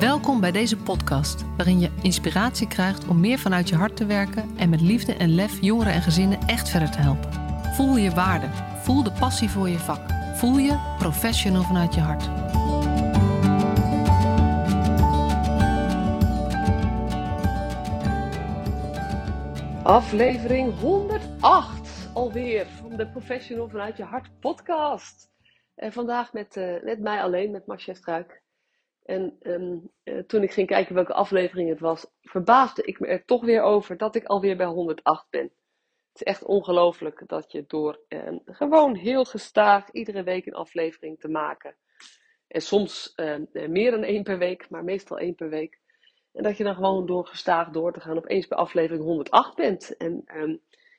Welkom bij deze podcast, waarin je inspiratie krijgt om meer vanuit je hart te werken en met liefde en lef jongeren en gezinnen echt verder te helpen. Voel je waarde, voel de passie voor je vak, voel je professional vanuit je hart. Aflevering 108 alweer van de Professional vanuit je hart podcast. En vandaag met, uh, met mij alleen, met Marcia Struik. En um, uh, toen ik ging kijken welke aflevering het was, verbaasde ik me er toch weer over dat ik alweer bij 108 ben. Het is echt ongelooflijk dat je door uh, gewoon heel gestaag iedere week een aflevering te maken. En soms meer dan één per week, maar meestal één per week. En dat je dan gewoon door gestaag door te gaan opeens bij aflevering 108 bent. En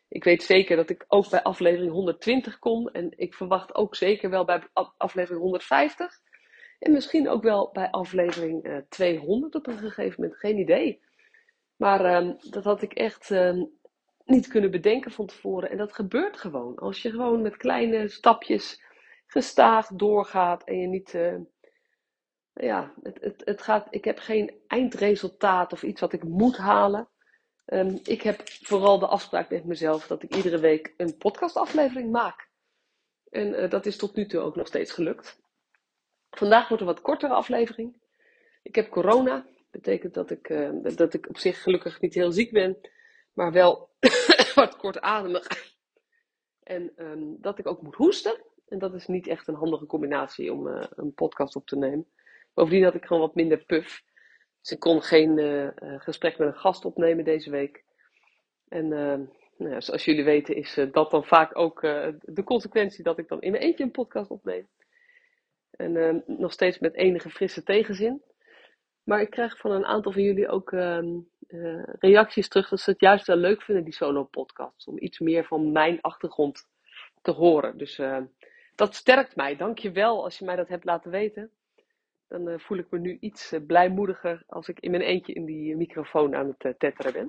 ik weet zeker dat ik ook bij aflevering 120 kom. En ik verwacht ook zeker wel bij aflevering 150. En misschien ook wel bij aflevering uh, 200 op een gegeven moment. Geen idee. Maar um, dat had ik echt um, niet kunnen bedenken van tevoren. En dat gebeurt gewoon. Als je gewoon met kleine stapjes gestaag doorgaat en je niet. Uh, ja, het, het, het gaat, ik heb geen eindresultaat of iets wat ik moet halen. Um, ik heb vooral de afspraak met mezelf dat ik iedere week een podcastaflevering maak. En uh, dat is tot nu toe ook nog steeds gelukt. Vandaag wordt een wat kortere aflevering. Ik heb corona. Betekent dat ik, uh, dat ik op zich gelukkig niet heel ziek ben, maar wel wat kortademig. En um, dat ik ook moet hoesten. En dat is niet echt een handige combinatie om uh, een podcast op te nemen. Bovendien had ik gewoon wat minder puff. Dus ik kon geen uh, gesprek met een gast opnemen deze week. En uh, nou ja, zoals jullie weten is dat dan vaak ook de consequentie dat ik dan in mijn eentje een podcast opneem. En nog steeds met enige frisse tegenzin. Maar ik krijg van een aantal van jullie ook ehm, reacties terug dat ze het juist wel leuk vinden, die solo-podcast. Om iets meer van mijn achtergrond te horen. Dus dat sterkt mij. Dank je wel als je mij dat hebt laten weten dan uh, voel ik me nu iets uh, blijmoediger als ik in mijn eentje in die microfoon aan het tetteren ben.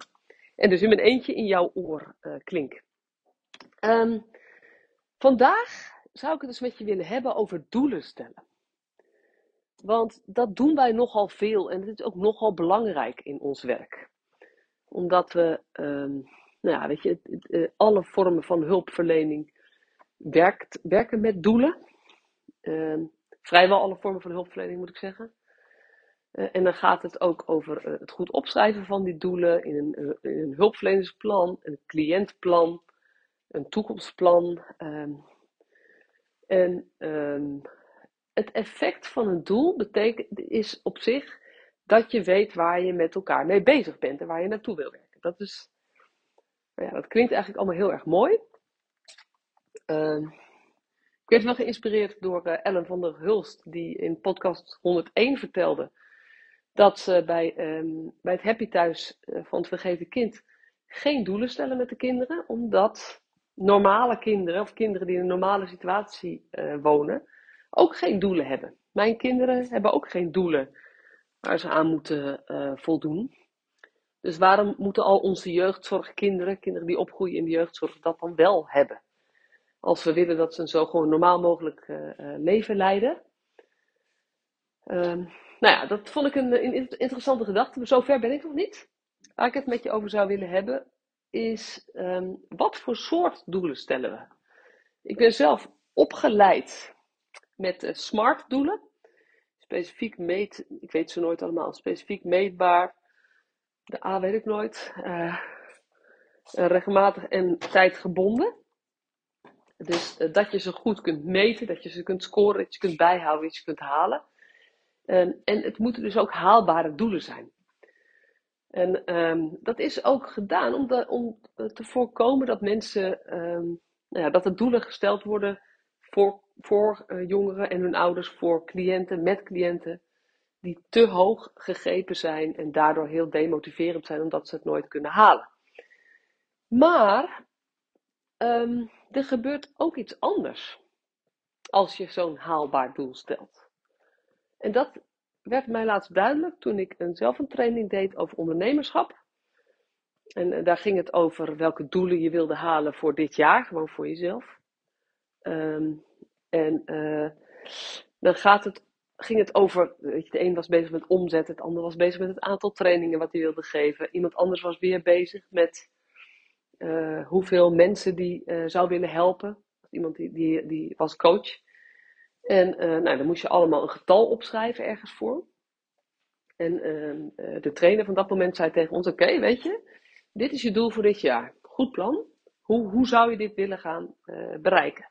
En dus in mijn eentje in jouw oor klink. Vandaag zou ik het dus met je willen hebben over doelen stellen. Want dat doen wij nogal veel en het is ook nogal belangrijk in ons werk. Omdat we, um, nou ja, weet je, alle vormen van hulpverlening werkt, werken met doelen. Um, vrijwel alle vormen van hulpverlening, moet ik zeggen. Uh, en dan gaat het ook over uh, het goed opschrijven van die doelen in een, een hulpverlenersplan, een cliëntplan, een toekomstplan. Um, en um, het effect van een doel betekent, is op zich dat je weet waar je met elkaar mee bezig bent en waar je naartoe wil werken. Dat, is, nou ja, dat klinkt eigenlijk allemaal heel erg mooi. Uh, ik werd wel geïnspireerd door uh, Ellen van der Hulst, die in podcast 101 vertelde dat ze bij, um, bij het Happy Thuis uh, van het Vergeten Kind geen doelen stellen met de kinderen, omdat normale kinderen of kinderen die in een normale situatie uh, wonen ook geen doelen hebben. Mijn kinderen hebben ook geen doelen waar ze aan moeten voldoen. Dus waarom moeten al onze jeugdzorgkinderen, kinderen die opgroeien in de jeugdzorg, dat dan wel hebben? Als we willen dat ze een zo gewoon normaal mogelijk uh, leven leiden. Um, nou ja, dat vond ik een, een interessante gedachte. Zover ben ik nog niet. Waar ik het met je over zou willen hebben, is um, wat voor soort doelen stellen we? Ik ben zelf opgeleid met uh, smart doelen. Specifiek meet, ik weet ze nooit allemaal, specifiek meetbaar. De A weet ik nooit. Uh, regelmatig en tijdgebonden. Dus uh, dat je ze goed kunt meten, dat je ze kunt scoren, dat je kunt bijhouden, dat je kunt halen. Um, en het moeten dus ook haalbare doelen zijn. En um, dat is ook gedaan om, om te voorkomen dat mensen, um, nou ja, dat er doelen gesteld worden voor, voor uh, jongeren en hun ouders, voor cliënten, met cliënten, die te hoog gegrepen zijn en daardoor heel demotiverend zijn omdat ze het nooit kunnen halen. Maar um, er gebeurt ook iets anders als je zo'n haalbaar doel stelt. En dat werd mij laatst duidelijk toen ik een, zelf een training deed over ondernemerschap. En uh, daar ging het over welke doelen je wilde halen voor dit jaar, gewoon voor jezelf. Um, en uh, dan gaat het ging het over, weet je, de een was bezig met omzet, het ander was bezig met het aantal trainingen wat hij wilde geven. Iemand anders was weer bezig met uh, hoeveel mensen die zou willen helpen. Iemand die, die, die was coach. En uh, nou, dan moest je allemaal een getal opschrijven ergens voor. En ehm, de trainer van dat moment zei tegen ons: Oké, weet je, dit is je doel voor dit jaar. Goed plan. Hoe, hoe zou je dit willen gaan bereiken?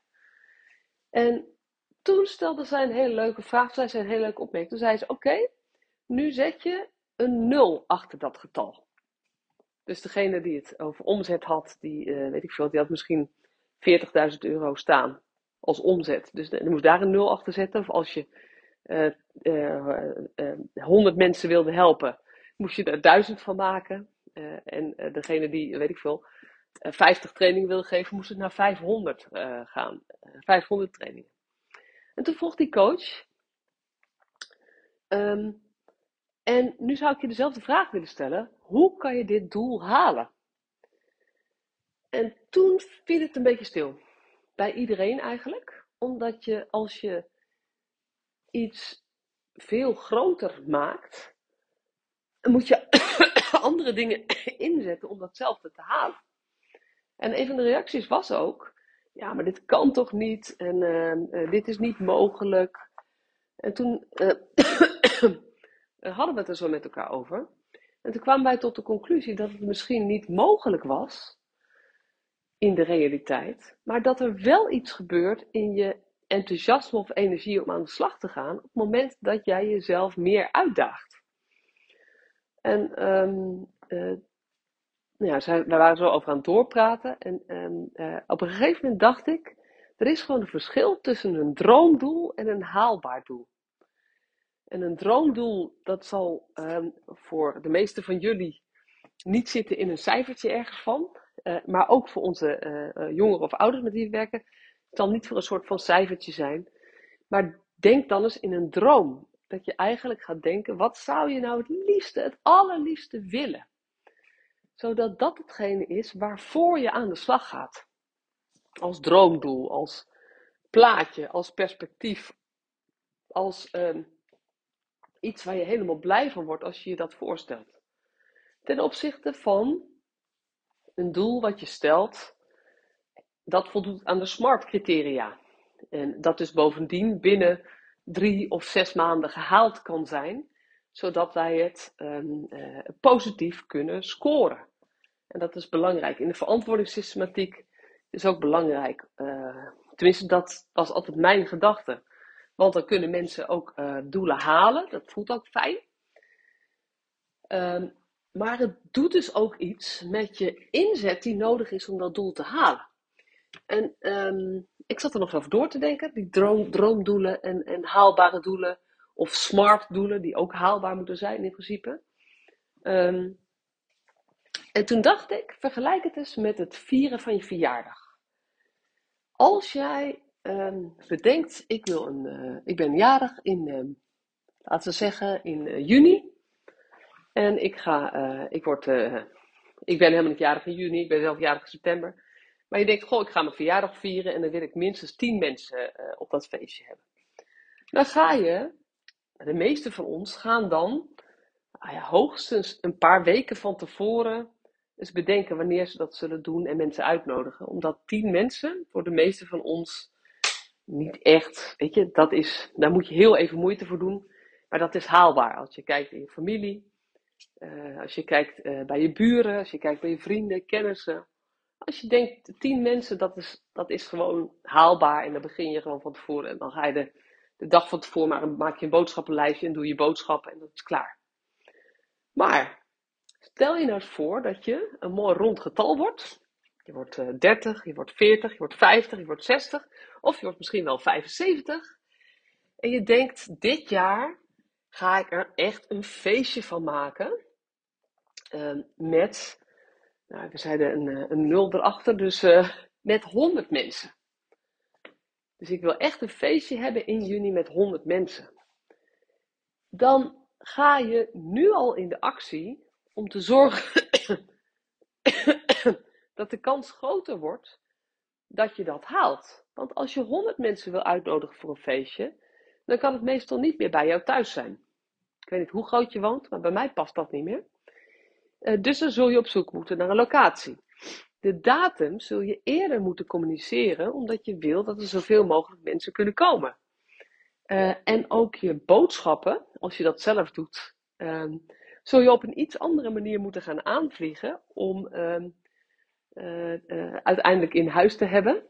En toen stelde zij een hele leuke vraag. Zij zei een hele leuke opmerking. Toen zei ze: Oké, nu zet je een nul achter dat getal. Dus degene die het over omzet had, die, weet ik veel, die had misschien 40.000 euro staan als omzet. Dus je moest daar een nul achter zetten. Of als je uh, uh, 100 mensen wilde helpen, moest je er 1000 van maken. en degene die, weet ik veel, 50 trainingen wilde geven, moest het naar 500 gaan. 500 trainingen. En toen vroeg die coach. Um, en nu zou ik je dezelfde vraag willen stellen. Hoe kan je dit doel halen? En toen viel het een beetje stil. Bij iedereen eigenlijk. Omdat je als je iets veel groter maakt, moet je andere dingen inzetten om datzelfde te halen. En een van de reacties was ook: ja, maar dit kan toch niet? En uh, dit is niet mogelijk. En toen uh, hadden we het er zo met elkaar over. En toen kwamen wij tot de conclusie dat het misschien niet mogelijk was in de realiteit, maar dat er wel iets gebeurt in je enthousiasme of energie om aan de slag te gaan op het moment dat jij jezelf meer uitdaagt. En um, uh, ja, we waren zo over aan het doorpraten en um, uh, op een gegeven moment dacht ik, er is gewoon een verschil tussen een droomdoel en een haalbaar doel. En een droomdoel, dat zal um, voor de meeste van jullie niet zitten in een cijfertje ergens van. Uh, maar ook voor onze uh, jongeren of ouders met wie we werken. Het zal niet voor een soort van cijfertje zijn. Maar denk dan eens in een droom. Dat je eigenlijk gaat denken, wat zou je nou het liefste, het allerliefste willen? Zodat dat hetgene is waarvoor je aan de slag gaat. Als droomdoel, als plaatje, als perspectief, als... Uh, iets waar je helemaal blij van wordt als je je dat voorstelt. Ten opzichte van een doel wat je stelt, dat voldoet aan de SMART criteria. En dat dus bovendien binnen drie of zes maanden gehaald kan zijn, zodat wij het um, uh, positief kunnen scoren. En dat is belangrijk. In de verantwoordingssystematiek is ook belangrijk. Uh, tenminste, dat was altijd mijn gedachte. Want dan kunnen mensen ook uh, doelen halen. Dat voelt ook fijn. Um, maar het doet dus ook iets met je inzet die nodig is om dat doel te halen. En um, ik zat er nog over door te denken. Die droom, droomdoelen en, en haalbare doelen. Of smart doelen, die ook haalbaar moeten zijn in principe. Um, en toen dacht ik, vergelijk het eens met het vieren van je verjaardag. Als jij um, bedenkt, ik, wil een, uh, ik ben jarig in, laten we zeggen, in uh, juni. En ik ga, ik word, ik ben helemaal niet jarig in juni, ik ben zelf jarig in september. Maar je denkt, goh, ik ga mijn verjaardag vieren en dan wil ik minstens 10 mensen op dat feestje hebben. Dan ga je, de meeste van ons gaan dan, nou ja, hoogstens een paar weken van tevoren eens bedenken wanneer ze dat zullen doen en mensen uitnodigen. Omdat 10 mensen voor de meeste van ons niet echt, weet je, dat is, daar moet je heel even moeite voor doen. Maar dat is haalbaar als je kijkt in je familie, uh, als je kijkt uh, bij je buren, als je kijkt bij je vrienden, kennissen. Als je denkt, tien mensen, dat is, dat is gewoon haalbaar. En dan begin je gewoon van tevoren. En dan ga je de, de dag van tevoren, maar maak je een boodschappenlijstje en doe je boodschappen en dat is klaar. Maar, stel je nou eens voor dat je een mooi rond getal wordt. Je wordt uh, 30, je wordt 40, je wordt 50, je wordt 60. Of je wordt misschien wel 75. En je denkt, dit jaar ga ik er echt een feestje van maken. Uh, met, nou, we zeiden een, eh, een nul erachter, dus uh, met 100 mensen. Dus ik wil echt een feestje hebben in juni met 100 mensen. Dan ga je nu al in de actie om te zorgen dat de kans groter wordt dat je dat haalt. Want als je 100 mensen wil uitnodigen voor een feestje, dan kan het meestal niet meer bij jou thuis zijn. Ik weet niet hoe groot je woont, maar bij mij past dat niet meer. Uh, dus dan zul je op zoek moeten naar een locatie. De datum zul je eerder moeten communiceren, omdat je wil dat er zoveel mogelijk mensen kunnen komen. Uh, en ook je boodschappen, als je dat zelf doet, uh, zul je op een iets andere manier moeten gaan aanvliegen om ehm, uh, uiteindelijk in huis te hebben.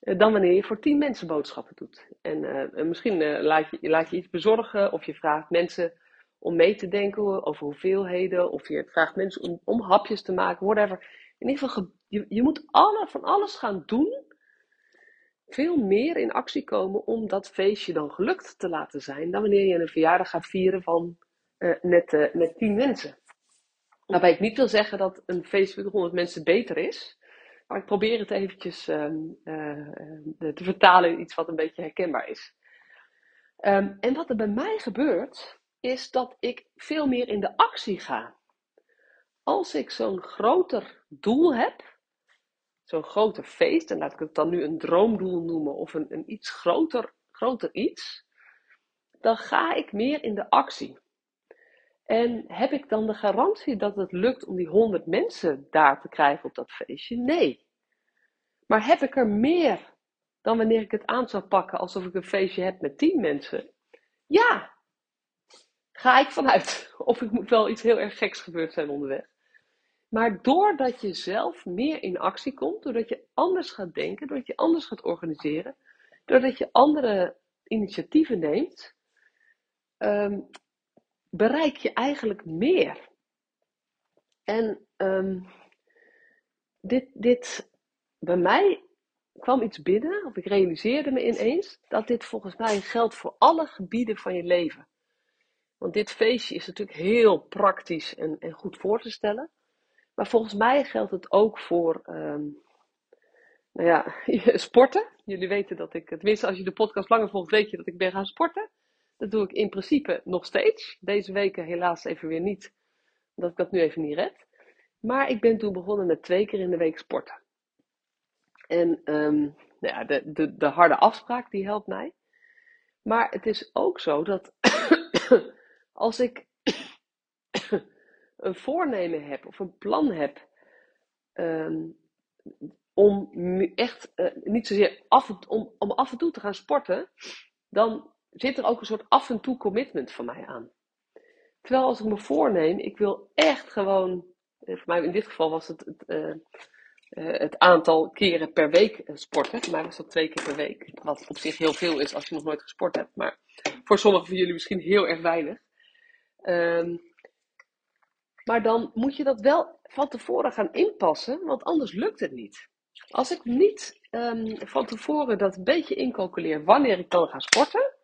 dan wanneer je voor tien mensen boodschappen doet. En misschien laat, je, laat je iets bezorgen of je vraagt mensen om mee te denken over hoeveelheden. Of je vraagt mensen om, om hapjes te maken, whatever. In ieder geval, je, je moet van alles gaan doen. Veel meer in actie komen om dat feestje dan gelukt te laten zijn. Dan wanneer je een verjaardag gaat vieren van uh, net, uh, met tien mensen. Waarbij ik niet wil zeggen dat een feest met 100 mensen beter is. Maar ik probeer het eventjes uh, te vertalen in iets wat een beetje herkenbaar is. Um, en wat er bij mij gebeurt, is dat ik veel meer in de actie ga. Als ik zo'n groter doel heb, zo'n groter feest, en laat ik het dan nu een droomdoel noemen of een, een iets groter, groter iets, dan ga ik meer in de actie. En heb ik dan de garantie dat het lukt om die 100 mensen daar te krijgen op dat feestje? Nee. Maar heb ik er meer dan wanneer ik het aan zou pakken alsof ik een feestje heb met 10 mensen? Ja. Ga ik vanuit. Of ik moet wel iets heel erg geks gebeurd zijn onderweg. Maar doordat je zelf meer in actie komt, doordat je anders gaat denken, doordat je anders gaat organiseren, doordat je andere initiatieven neemt, um, bereik je eigenlijk meer. En um, dit, dit, bij mij kwam iets binnen, of ik realiseerde me ineens, dat dit volgens mij geldt voor alle gebieden van je leven. Want dit feestje is natuurlijk heel praktisch en, en goed voor te stellen. Maar volgens mij geldt het ook voor um, nou ja, sporten. Jullie weten dat ik, tenminste als je de podcast langer volgt, weet je dat ik ben gaan sporten. Dat doe ik in principe nog steeds. Deze weken helaas even weer niet, omdat ik dat nu even niet red. Maar ik ben toen begonnen met twee keer in de week sporten. En um, nou ja, de, de, de harde afspraak die helpt mij. Maar het is ook zo dat als ik een voornemen heb of een plan heb um, om echt uh, niet zozeer af, om, af en toe te gaan sporten, dan zit er ook een soort af en toe commitment van mij aan. Terwijl als ik me voorneem, ik wil echt gewoon, eh, voor mij in dit geval was het het, uh, het aantal keren per week sporten. Voor mij was dat twee keer per week. Wat op zich heel veel is als je nog nooit gesport hebt. Maar voor sommigen van jullie misschien heel erg weinig. Um, maar dan moet je dat wel van tevoren gaan inpassen, want anders lukt het niet. Als ik niet um, van tevoren dat beetje incalculeer wanneer ik dan ga sporten,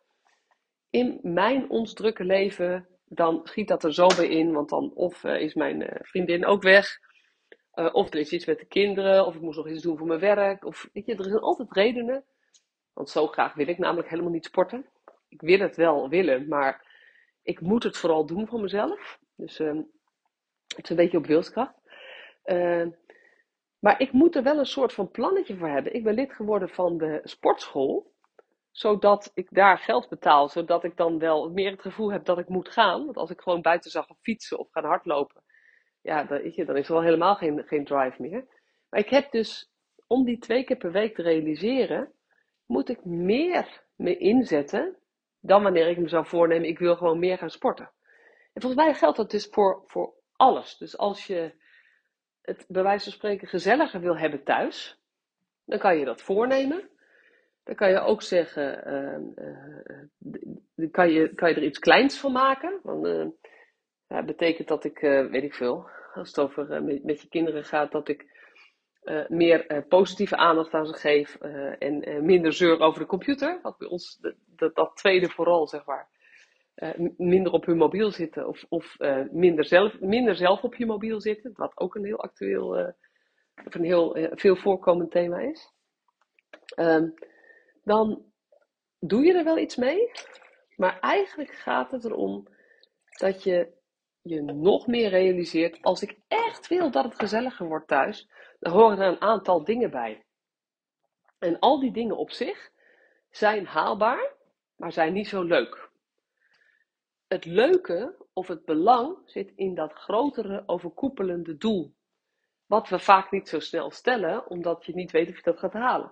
in mijn ons drukke leven, dan schiet dat er zo bij in. Want dan of uh, is mijn uh, vriendin ook weg, uh, of er is iets met de kinderen, of ik moet nog iets doen voor mijn werk. Of weet je, er zijn altijd redenen. Want zo graag wil ik namelijk helemaal niet sporten. Ik wil het wel willen, maar ik moet het vooral doen voor mezelf. Dus ehm, het is een beetje op wilskracht. maar ik moet er wel een soort van plannetje voor hebben. Ik ben lid geworden van de sportschool zodat ik daar geld betaal, zodat ik dan wel meer het gevoel heb dat ik moet gaan. Want als ik gewoon buiten zag of fietsen of gaan hardlopen, ja, dan, dan is er wel helemaal geen, geen drive meer. Maar ik heb dus, om die twee keer per week te realiseren, moet ik meer me inzetten dan wanneer ik me zou voornemen, ik wil gewoon meer gaan sporten. En volgens mij geldt dat dus voor, voor alles. Dus als je het bij wijze van spreken gezelliger wil hebben thuis, dan kan je dat voornemen. Dan kan je ook zeggen, uh, kan, je, kan je er iets kleins van maken. Want uh, ja, betekent dat ik, weet ik veel, als het over met, met, je kinderen gaat, dat ik meer positieve aandacht aan ze geef en minder zeur over de computer. Wat bij ons, dat, dat tweede vooral, zeg maar. minder op hun mobiel zitten of, of minder, zelf, minder zelf op je mobiel zitten. Wat ook een heel actueel, of een heel veel voorkomend thema is. Um, dan doe je er wel iets mee. Maar eigenlijk gaat het erom dat je je nog meer realiseert. Als ik echt wil dat het gezelliger wordt thuis, dan horen er een aantal dingen bij. En al die dingen op zich zijn haalbaar. Maar zijn niet zo leuk. Het leuke of het belang zit in dat grotere overkoepelende doel. Wat we vaak niet zo snel stellen, omdat je niet weet of je dat gaat halen.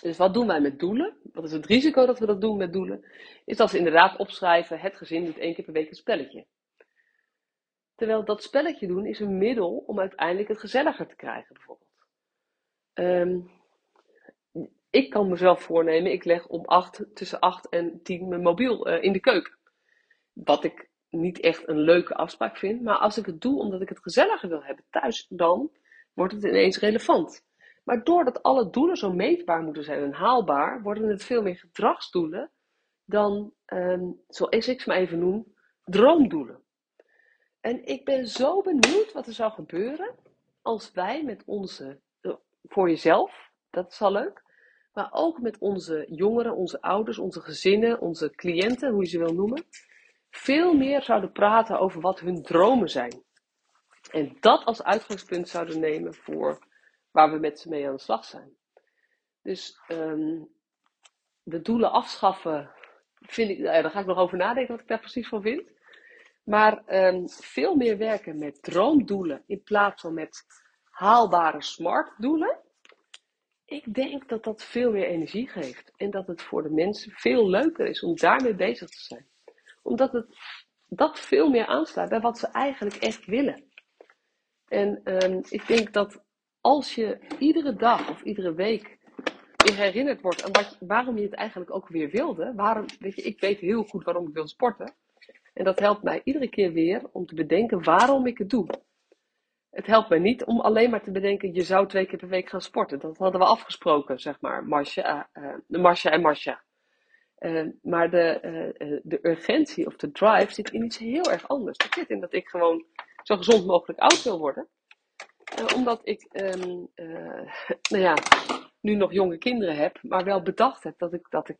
Dus wat doen wij met doelen? Wat is het risico dat we dat doen met doelen? Is dat we inderdaad opschrijven, het gezin doet één keer per week een spelletje. Terwijl dat spelletje doen is een middel om uiteindelijk het gezelliger te krijgen, bijvoorbeeld. Ehm, ik kan mezelf voornemen, ik leg om acht, tussen 8 en 10 mijn mobiel uh, in de keuken. Wat ik niet echt een leuke afspraak vind. Maar als ik het doe omdat ik het gezelliger wil hebben thuis, dan wordt het ineens relevant. Maar doordat alle doelen zo meetbaar moeten zijn en haalbaar, worden het veel meer gedragsdoelen dan, ehm, zoals ik ze maar even noem, droomdoelen. En ik ben zo benieuwd wat er zou gebeuren als wij met onze, eh, voor jezelf, dat is al leuk, maar ook met onze jongeren, onze ouders, onze gezinnen, onze cliënten, hoe je ze wil noemen, veel meer zouden praten over wat hun dromen zijn. En dat als uitgangspunt zouden nemen voor waar we met ze mee aan de slag zijn. Dus um, de doelen afschaffen, vind ik, daar ga ik nog over nadenken wat ik daar precies van vind. Maar um, veel meer werken met droomdoelen in plaats van met haalbare smart doelen. Ik denk dat dat veel meer energie geeft en dat het voor de mensen veel leuker is om daarmee bezig te zijn omdat het dat veel meer aansluit bij wat ze eigenlijk echt willen. En um, ik denk dat als je iedere dag of iedere week weer herinnerd wordt aan wat, waarom je het eigenlijk ook weer wilde. Waarom, weet je, ik weet heel goed waarom ik wil sporten. En dat helpt mij iedere keer weer om te bedenken waarom ik het doe. Het helpt mij niet om alleen maar te bedenken, je zou twee keer per week gaan sporten. Dat hadden we afgesproken, zeg maar, Marcia, uh, en Marcia. Uh, maar de, de urgentie of de drive zit in iets heel erg anders. Dat zit in dat ik gewoon zo gezond mogelijk oud wil worden. Omdat ik um, nou ja, nu nog jonge kinderen heb, maar wel bedacht heb dat ik, dat ik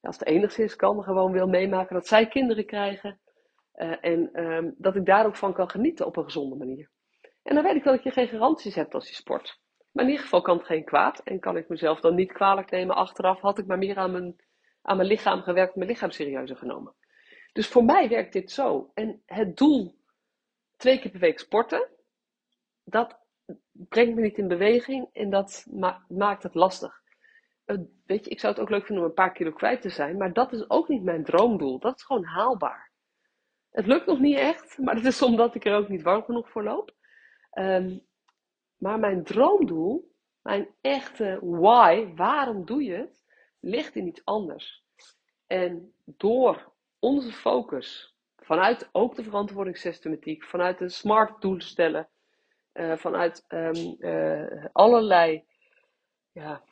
als het enigszins kan, gewoon wil meemaken dat zij kinderen krijgen. en um, dat ik daar ook van kan genieten op een gezonde manier. En dan weet ik wel dat je geen garanties hebt als je sport. Maar in ieder geval kan het geen kwaad. En kan ik mezelf dan niet kwalijk nemen achteraf. Had ik maar meer aan mijn aan mijn lichaam gewerkt, mijn lichaam serieuzer genomen. Dus voor mij werkt dit zo. En het doel twee keer per week sporten, dat brengt me niet in beweging en dat maakt het lastig. weet je, ik zou het ook leuk vinden om een paar kilo kwijt te zijn, maar dat is ook niet mijn droomdoel. Dat is gewoon haalbaar. Het lukt nog niet echt, maar dat is omdat ik er ook niet warm genoeg voor loop. Ehm, maar mijn droomdoel, mijn echte why, waarom doe je het, ligt in iets anders. En door onze focus, vanuit ook de verantwoordingssystematiek, vanuit de smart doelstellen, uh, vanuit um, uh, allerlei ja,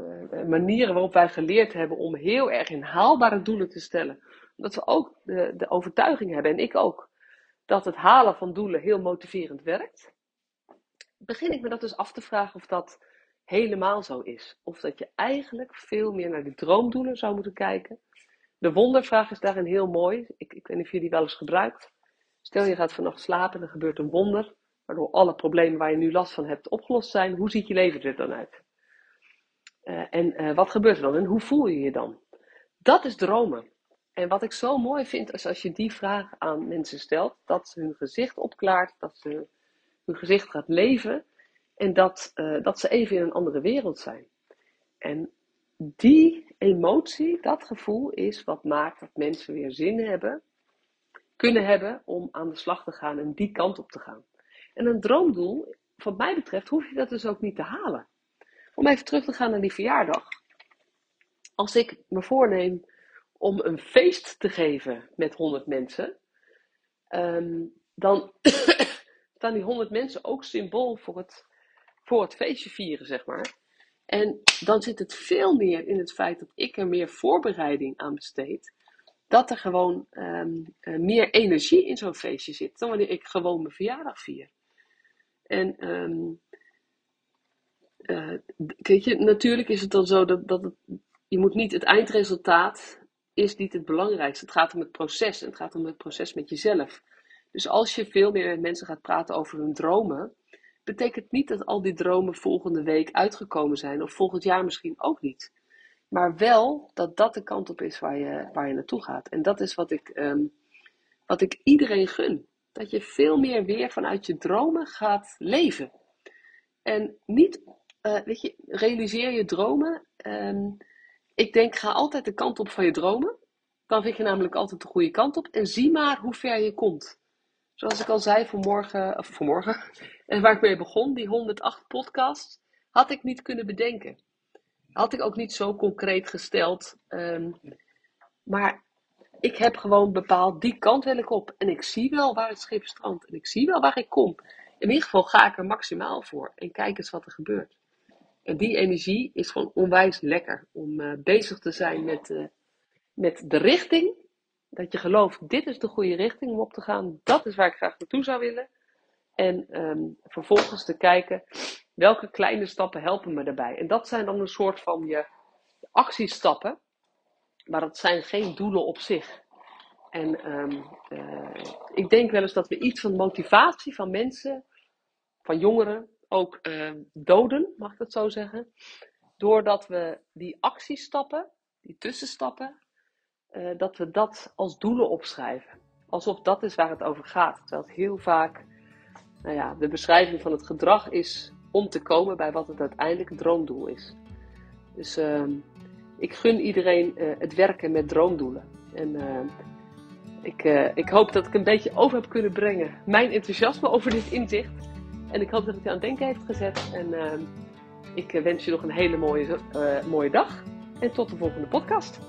uh, manieren waarop wij geleerd hebben om heel erg in haalbare doelen te stellen. Omdat we ook de, de overtuiging hebben, en ik ook, dat het halen van doelen heel motiverend werkt. Begin ik me dat dus af te vragen of dat helemaal zo is. Of dat je eigenlijk veel meer naar die droomdoelen zou moeten kijken. De wondervraag is daarin heel mooi. Ik, ik weet niet of je die wel eens gebruikt. Stel je gaat vannacht slapen en er gebeurt een wonder. Waardoor alle problemen waar je nu last van hebt opgelost zijn. Hoe ziet je leven er dan uit? Uh, en uh, wat gebeurt er dan? En hoe voel je je dan? Dat is dromen. En wat ik zo mooi vind, is als je die vraag aan mensen stelt, dat hun gezicht opklaart, dat ze, hun gezicht gaat leven en dat, uh, dat ze even in een andere wereld zijn. En die emotie, dat gevoel is wat maakt dat mensen weer zin hebben, kunnen hebben om aan de slag te gaan en die kant op te gaan. En een droomdoel, wat mij betreft, hoef je dat dus ook niet te halen. Om even terug te gaan naar die verjaardag. Als ik me voorneem om een feest te geven met 100 mensen, um, dan staan die 100 mensen ook symbool voor het voor het feestje vieren, zeg maar. En dan zit het veel meer in het feit dat ik er meer voorbereiding aan besteed. Dat er gewoon um, uh, meer energie in zo'n feestje zit dan wanneer ik gewoon mijn verjaardag vier. En um, kijk je, natuurlijk is het dan zo dat, dat je moet niet het eindresultaat is niet het belangrijkste. Het gaat om het proces het gaat om het proces met jezelf. Dus als je veel meer met mensen gaat praten over hun dromen, betekent niet dat al die dromen volgende week uitgekomen zijn of volgend jaar misschien ook niet. Maar wel dat dat de kant op is waar je, waar je naartoe gaat. En dat is wat ik, ehm, wat ik iedereen gun. Dat je veel meer weer vanuit je dromen gaat leven. En niet, uh, weet je, realiseer je dromen. Um, ik denk, ga altijd de kant op van je dromen. Dan vind je namelijk altijd de goede kant op. En zie maar hoe ver je komt. Zoals ik al zei vanmorgen, of vanmorgen, en waar ik mee begon, die 108 podcast, had ik niet kunnen bedenken. Had ik ook niet zo concreet gesteld. Um, maar ik heb gewoon bepaald, die kant wil ik op. En ik zie wel waar het schip strandt. En ik zie wel waar ik kom. In ieder geval ga ik er maximaal voor. En kijk eens wat er gebeurt. En die energie is gewoon onwijs lekker. Om uh, bezig te zijn met, uh, met de richting. Dat je gelooft, dit is de goede richting om op te gaan. Dat is waar ik graag naartoe zou willen. En um, vervolgens te kijken, welke kleine stappen helpen me daarbij. En dat zijn dan een soort van je actiestappen. Maar dat zijn geen doelen op zich. En um, uh, ik denk wel eens dat we iets van motivatie van mensen, van jongeren, ook uh, doden, mag ik dat zo zeggen. Doordat we die actiestappen, die tussenstappen, uh, dat we dat als doelen opschrijven. Alsof dat is waar het over gaat. Terwijl het heel vaak, nou ja, de beschrijving van het gedrag is om te komen bij wat het uiteindelijk droomdoel is. Dus uh, ik gun iedereen uh, het werken met droomdoelen. En uh, ik, uh, ik hoop dat ik een beetje over heb kunnen brengen mijn enthousiasme over dit inzicht. En ik hoop dat het je aan het denken heeft gezet. En ik wens je nog een hele mooie, mooie dag. En tot de volgende podcast.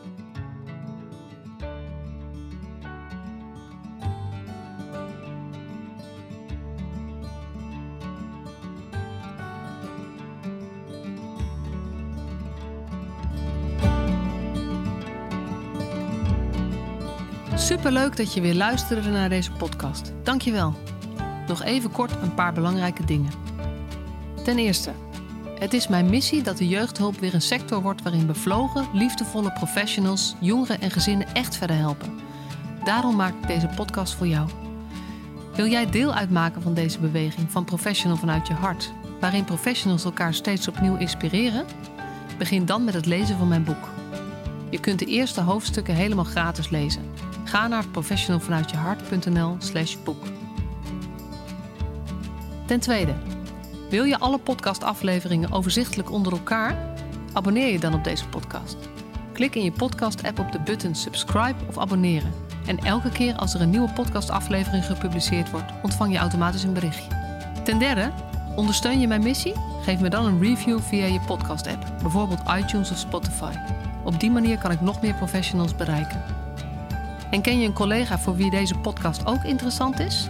Superleuk dat je weer luisterde naar deze podcast. Dankjewel. Nog even kort een paar belangrijke dingen. Ten eerste, het is mijn missie dat de jeugdhulp weer een sector wordt waarin bevlogen, liefdevolle professionals jongeren en gezinnen echt verder helpen. Daarom maak ik deze podcast voor jou. Wil jij deel uitmaken van deze beweging van Professional vanuit je hart, waarin professionals elkaar steeds opnieuw inspireren? Begin dan met het lezen van mijn boek. Je kunt de eerste hoofdstukken helemaal gratis lezen. Ga naar professionalvanuitjehart.nl slash boek. Ten tweede, wil je alle podcastafleveringen overzichtelijk onder elkaar? Abonneer je dan op deze podcast. Klik in je podcast-app op de button subscribe of abonneren. En elke keer als er een nieuwe podcastaflevering gepubliceerd wordt, ontvang je automatisch een berichtje. Ten derde, ondersteun je mijn missie? Geef me dan een review via je podcast-app, bijvoorbeeld iTunes of Spotify. Op die manier kan ik nog meer professionals bereiken. En ken je een collega voor wie deze podcast ook interessant is?